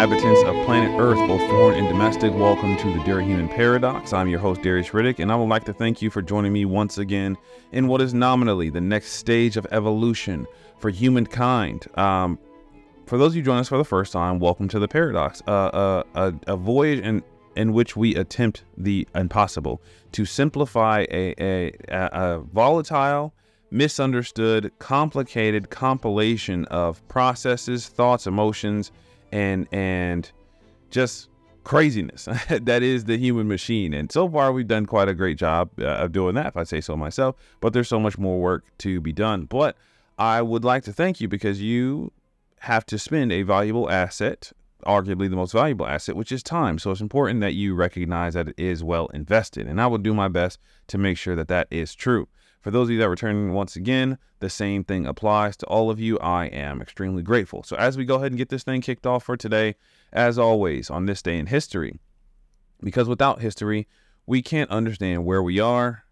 inhabitants of planet Earth, both foreign and domestic. Welcome to the Durahuman Paradox. I'm your host, Darius Riddick, and I would like to thank you for joining me once again in what is nominally the next stage of evolution for humankind. Um, for those of you joining us for the first time, welcome to the Paradox, uh, uh, a, a voyage in, in which we attempt the impossible to simplify a, a, a volatile, misunderstood, complicated compilation of processes, thoughts, emotions, and and just craziness that is the human machine. And so far, we've done quite a great job uh, of doing that, if I say so myself. But there's so much more work to be done. But I would like to thank you because you have to spend a valuable asset, arguably the most valuable asset, which is time. So it's important that you recognize that it is well invested. And I will do my best to make sure that that is true. For those of you that are returning once again, the same thing applies to all of you. I am extremely grateful. So, as we go ahead and get this thing kicked off for today, as always, on this day in history, because without history, we can't understand where we are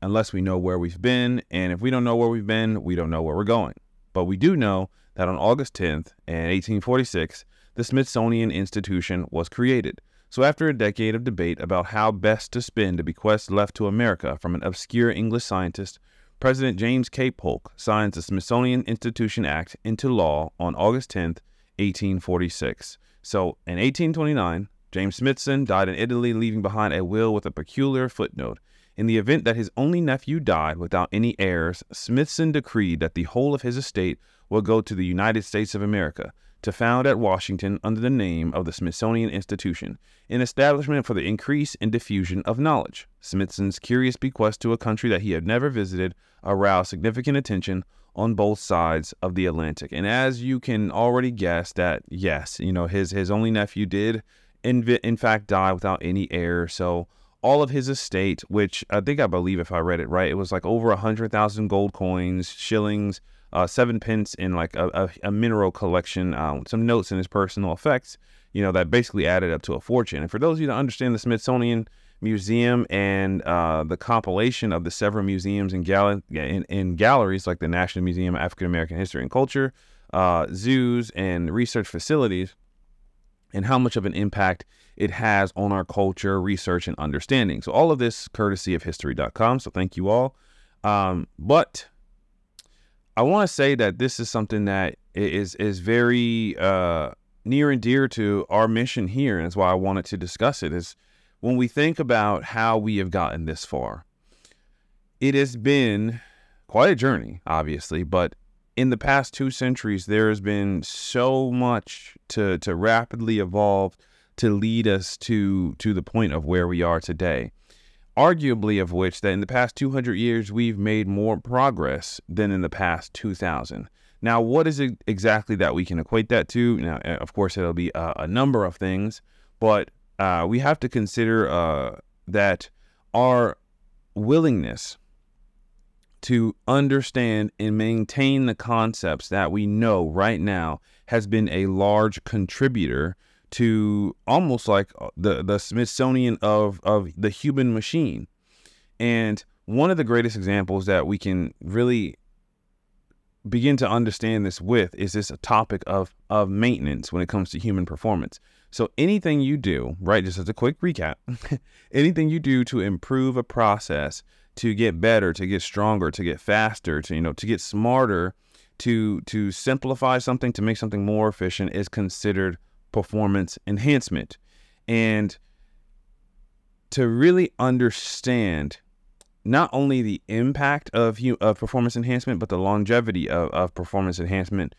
unless we know where we've been. And if we don't know where we've been, we don't know where we're going. But we do know that on August 10th, in 1846, the Smithsonian Institution was created. So, after a decade of debate about how best to spend a bequest left to America from an obscure English scientist, President James K. Polk signs the Smithsonian Institution Act into law on August 10, 1846. So, in 1829, James Smithson died in Italy, leaving behind a will with a peculiar footnote. In the event that his only nephew died without any heirs, Smithson decreed that the whole of his estate will go to the United States of America, to found at Washington under the name of the Smithsonian Institution, an establishment for the increase and diffusion of knowledge. Smithson's curious bequest to a country that he had never visited aroused significant attention on both sides of the Atlantic. And as you can already guess that yes, you know, his his only nephew did in, in fact die without any heir. So all of his estate, which I think I believe if I read it right, it was like over a hundred thousand gold coins, shillings, uh, seven pence in like a, a, a mineral collection, um, some notes in his personal effects, you know, that basically added up to a fortune. And for those of you that understand the Smithsonian Museum and uh, the compilation of the several museums and, gal- in, in galleries like the National Museum of African American History and Culture, uh, zoos, and research facilities, and how much of an impact it has on our culture, research, and understanding. So, all of this courtesy of history.com. So, thank you all. Um, but I want to say that this is something that is is very uh, near and dear to our mission here, and that's why I wanted to discuss it. Is when we think about how we have gotten this far, it has been quite a journey, obviously, but in the past two centuries, there has been so much to to rapidly evolve to lead us to to the point of where we are today arguably of which that in the past 200 years we've made more progress than in the past 2000 now what is it exactly that we can equate that to? Now eh, of course it'll be a, a number of things but uh, we have to consider uh, that our willingness to understand and maintain the concepts that we know right now has been a large contributor to almost like uh, the the Smithsonian of of the human machine. And one of the greatest examples that we can really begin to understand this with is this topic of of maintenance when it comes to human performance. So anything you do, right, just as a quick recap, anything you do to improve a process, to get better, to get stronger, to get faster, to you know, to get smarter, to to simplify something, to make something more efficient is considered performance enhancement. And to really understand not only the impact of, of performance enhancement, but the longevity of, of performance enhancement,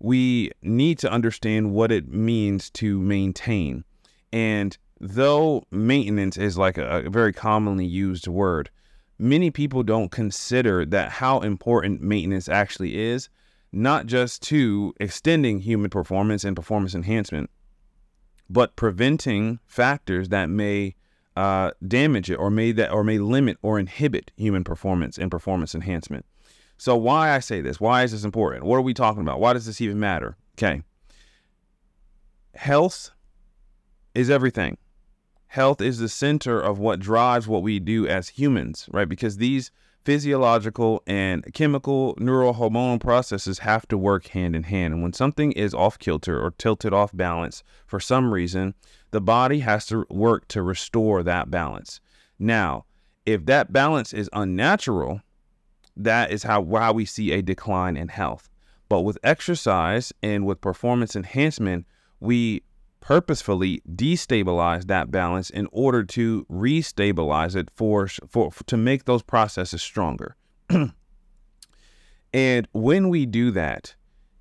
we need to understand what it means to maintain. And though maintenance is like a, a very commonly used word, many people don't consider that how important maintenance actually is not just to extending human performance and performance enhancement, but preventing factors that may uh, damage it or may that or may limit or inhibit human performance and performance enhancement. So why I say this? Why is this important? What are we talking about? Why does this even matter? Okay. Health is everything. Health is the center of what drives what we do as humans, right? Because these physiological and chemical neurohormonal processes have to work hand in hand. And when something is off kilter or tilted off balance for some reason, the body has to work to restore that balance. Now, if that balance is unnatural, that is how, why we see a decline in health. But with exercise and with performance enhancement, we purposefully destabilize that balance in order to restabilize it for, for, to make those processes stronger. and when we do that,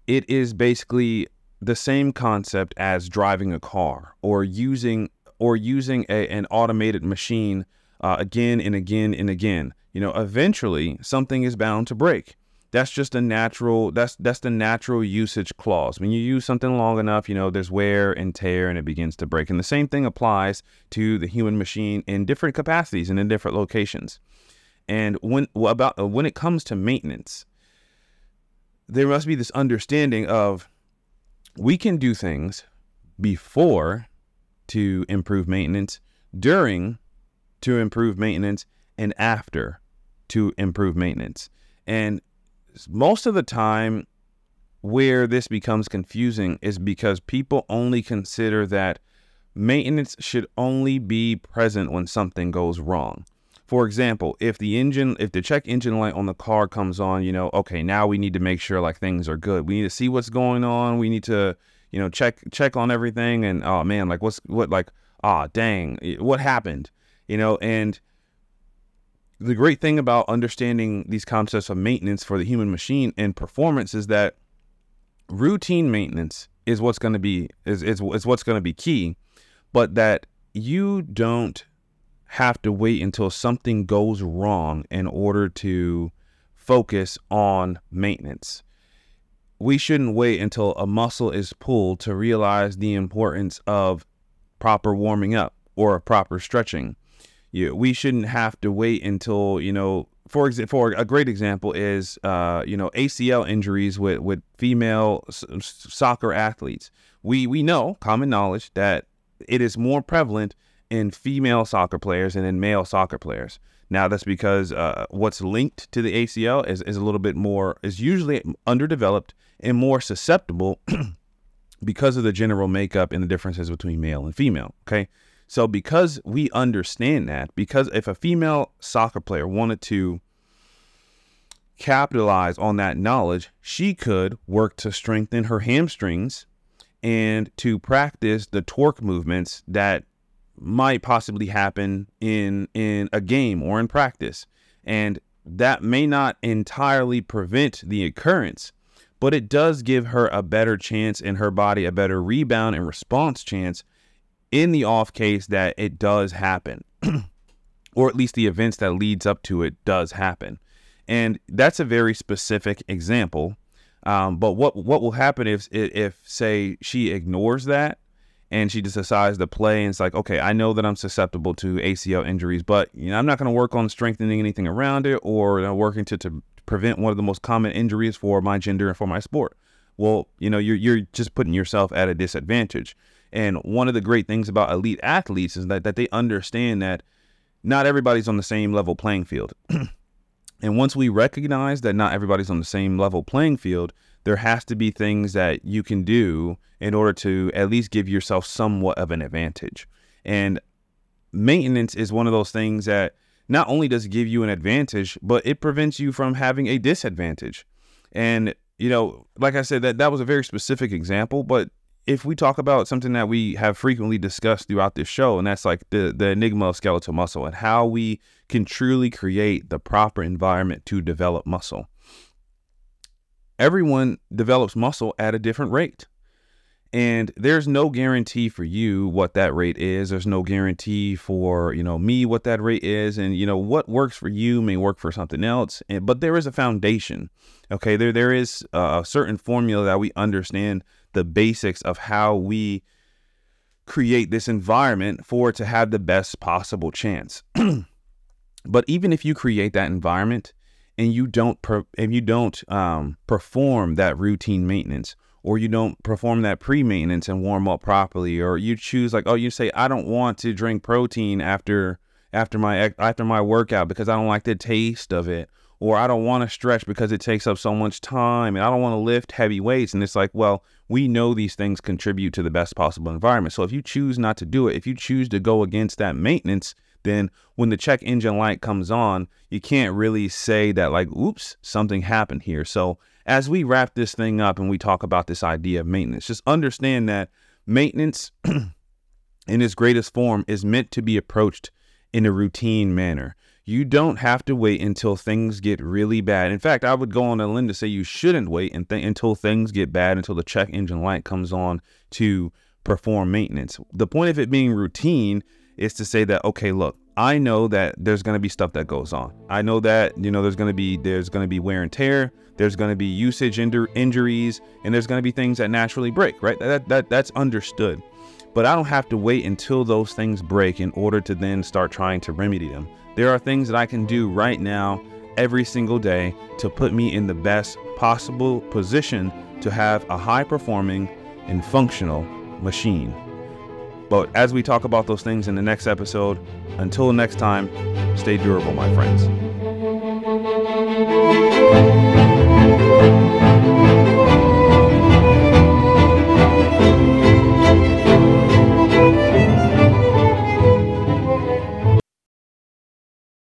it is basically the same concept as driving a car or using or using a, an automated machine uh, again and again and again. You know, eventually something is bound to break that's just a natural that's that's the natural usage clause. When you use something long enough you know there's wear and tear and it begins to break. And the same thing applies to the human machine in different capacities and in different locations. And when about uh, when it comes to maintenance there must be this understanding of we can do things before to improve maintenance during to improve maintenance and after to improve maintenance. And most of the time where this becomes confusing is because people only consider that maintenance should only be present when something goes wrong. For example, if the engine, if the check engine light on the car comes on, you know, okay, now we need to make sure like things are good. We need to see what's going on. We need to, you know, check check on everything. And oh man, like what's what like ah dang, what happened? You know, and the great thing about understanding these concepts of maintenance for the human machine and performance is that routine maintenance is what's going to be is, is, is what's going to be key but that you don't have to wait until something goes wrong in order to focus on maintenance. We shouldn't wait until a muscle is pulled to realize the importance of proper warming up or proper stretching you, we shouldn't have to wait until you know for example for a great example is uh, you know ACL injuries with with female s- soccer athletes. We we know common knowledge that it is more prevalent in female soccer players and in male soccer players. Now that's because uh, what's linked to the ACL is, is a little bit more is usually underdeveloped and more susceptible because of the general makeup and the differences between male and female okay so because we understand that, because if a female soccer player wanted to capitalize on that knowledge, she could work to strengthen her hamstrings and to practice the torque movements that might possibly happen in in a game or in practice. And that may not entirely prevent the occurrence, but it does give her a better chance in her body, a better rebound and response chance in the off case that it does happen, or at least the events that leads up to it does happen. And that's a very specific example. Um, but what what will happen if if say she ignores that and she just decides to play and it's like, okay, I know that I'm susceptible to ACL injuries, but you know I'm not going to work on strengthening anything around it or you know, working to to prevent one of the most common injuries for my gender and for my sport. Well, you know you're you're just putting yourself at a disadvantage. And one of the great things about elite athletes is that, that they understand that not everybody's on the same level playing field. and once we recognize that not everybody's on the same level playing field, there has to be things that you can do in order to at least give yourself somewhat of an advantage. And maintenance is one of those things that not only does it give you an advantage, but it prevents you from having a disadvantage. And you know, like I said, that that was a very specific example, but if we talk about something that we have frequently discussed throughout this show, and that's like the, the enigma of skeletal muscle and how we can truly create the proper environment to develop muscle. Everyone develops muscle at a different rate. And there's no guarantee for you what that rate is. There's no guarantee for, you know, me what that rate is. And, you know, what works for you may work for something else. And, but there is a foundation. Okay. There, there is a certain formula that we understand the basics of how we create this environment for it to have the best possible chance. but even if you create that environment and you don't per- if you don't um, perform that routine maintenance or you don't perform that pre-maintenance and warm up properly or you choose like oh you say I don't want to drink protein after after my after my workout because I don't like the taste of it or I don't want to stretch because it takes up so much time and I don't want to lift heavy weights. And it's like well we know these things contribute to the best possible environment. So if you choose not to do it if you choose to go against that maintenance then when the check engine light comes on you can't really say that like oops something happened here. So as we wrap this thing up and we talk about this idea of maintenance just understand that maintenance in its greatest form is meant to be approached in a routine manner. You don't have to wait until things get really bad. In fact, I would go on a limb to say you shouldn't wait th- until things get bad, until the check engine light comes on to perform maintenance. The point of it being routine is to say that okay, look, I know that there's going to be stuff that goes on. I know that you know there's going to be there's going to be wear and tear. There's going to be usage injur- injuries, and there's going to be things that naturally break. Right? That that that's understood. But I don't have to wait until those things break in order to then start trying to remedy them. There are things that I can do right now, every single day, to put me in the best possible position to have a high performing and functional machine. But as we talk about those things in the next episode, until next time, stay durable, my friends.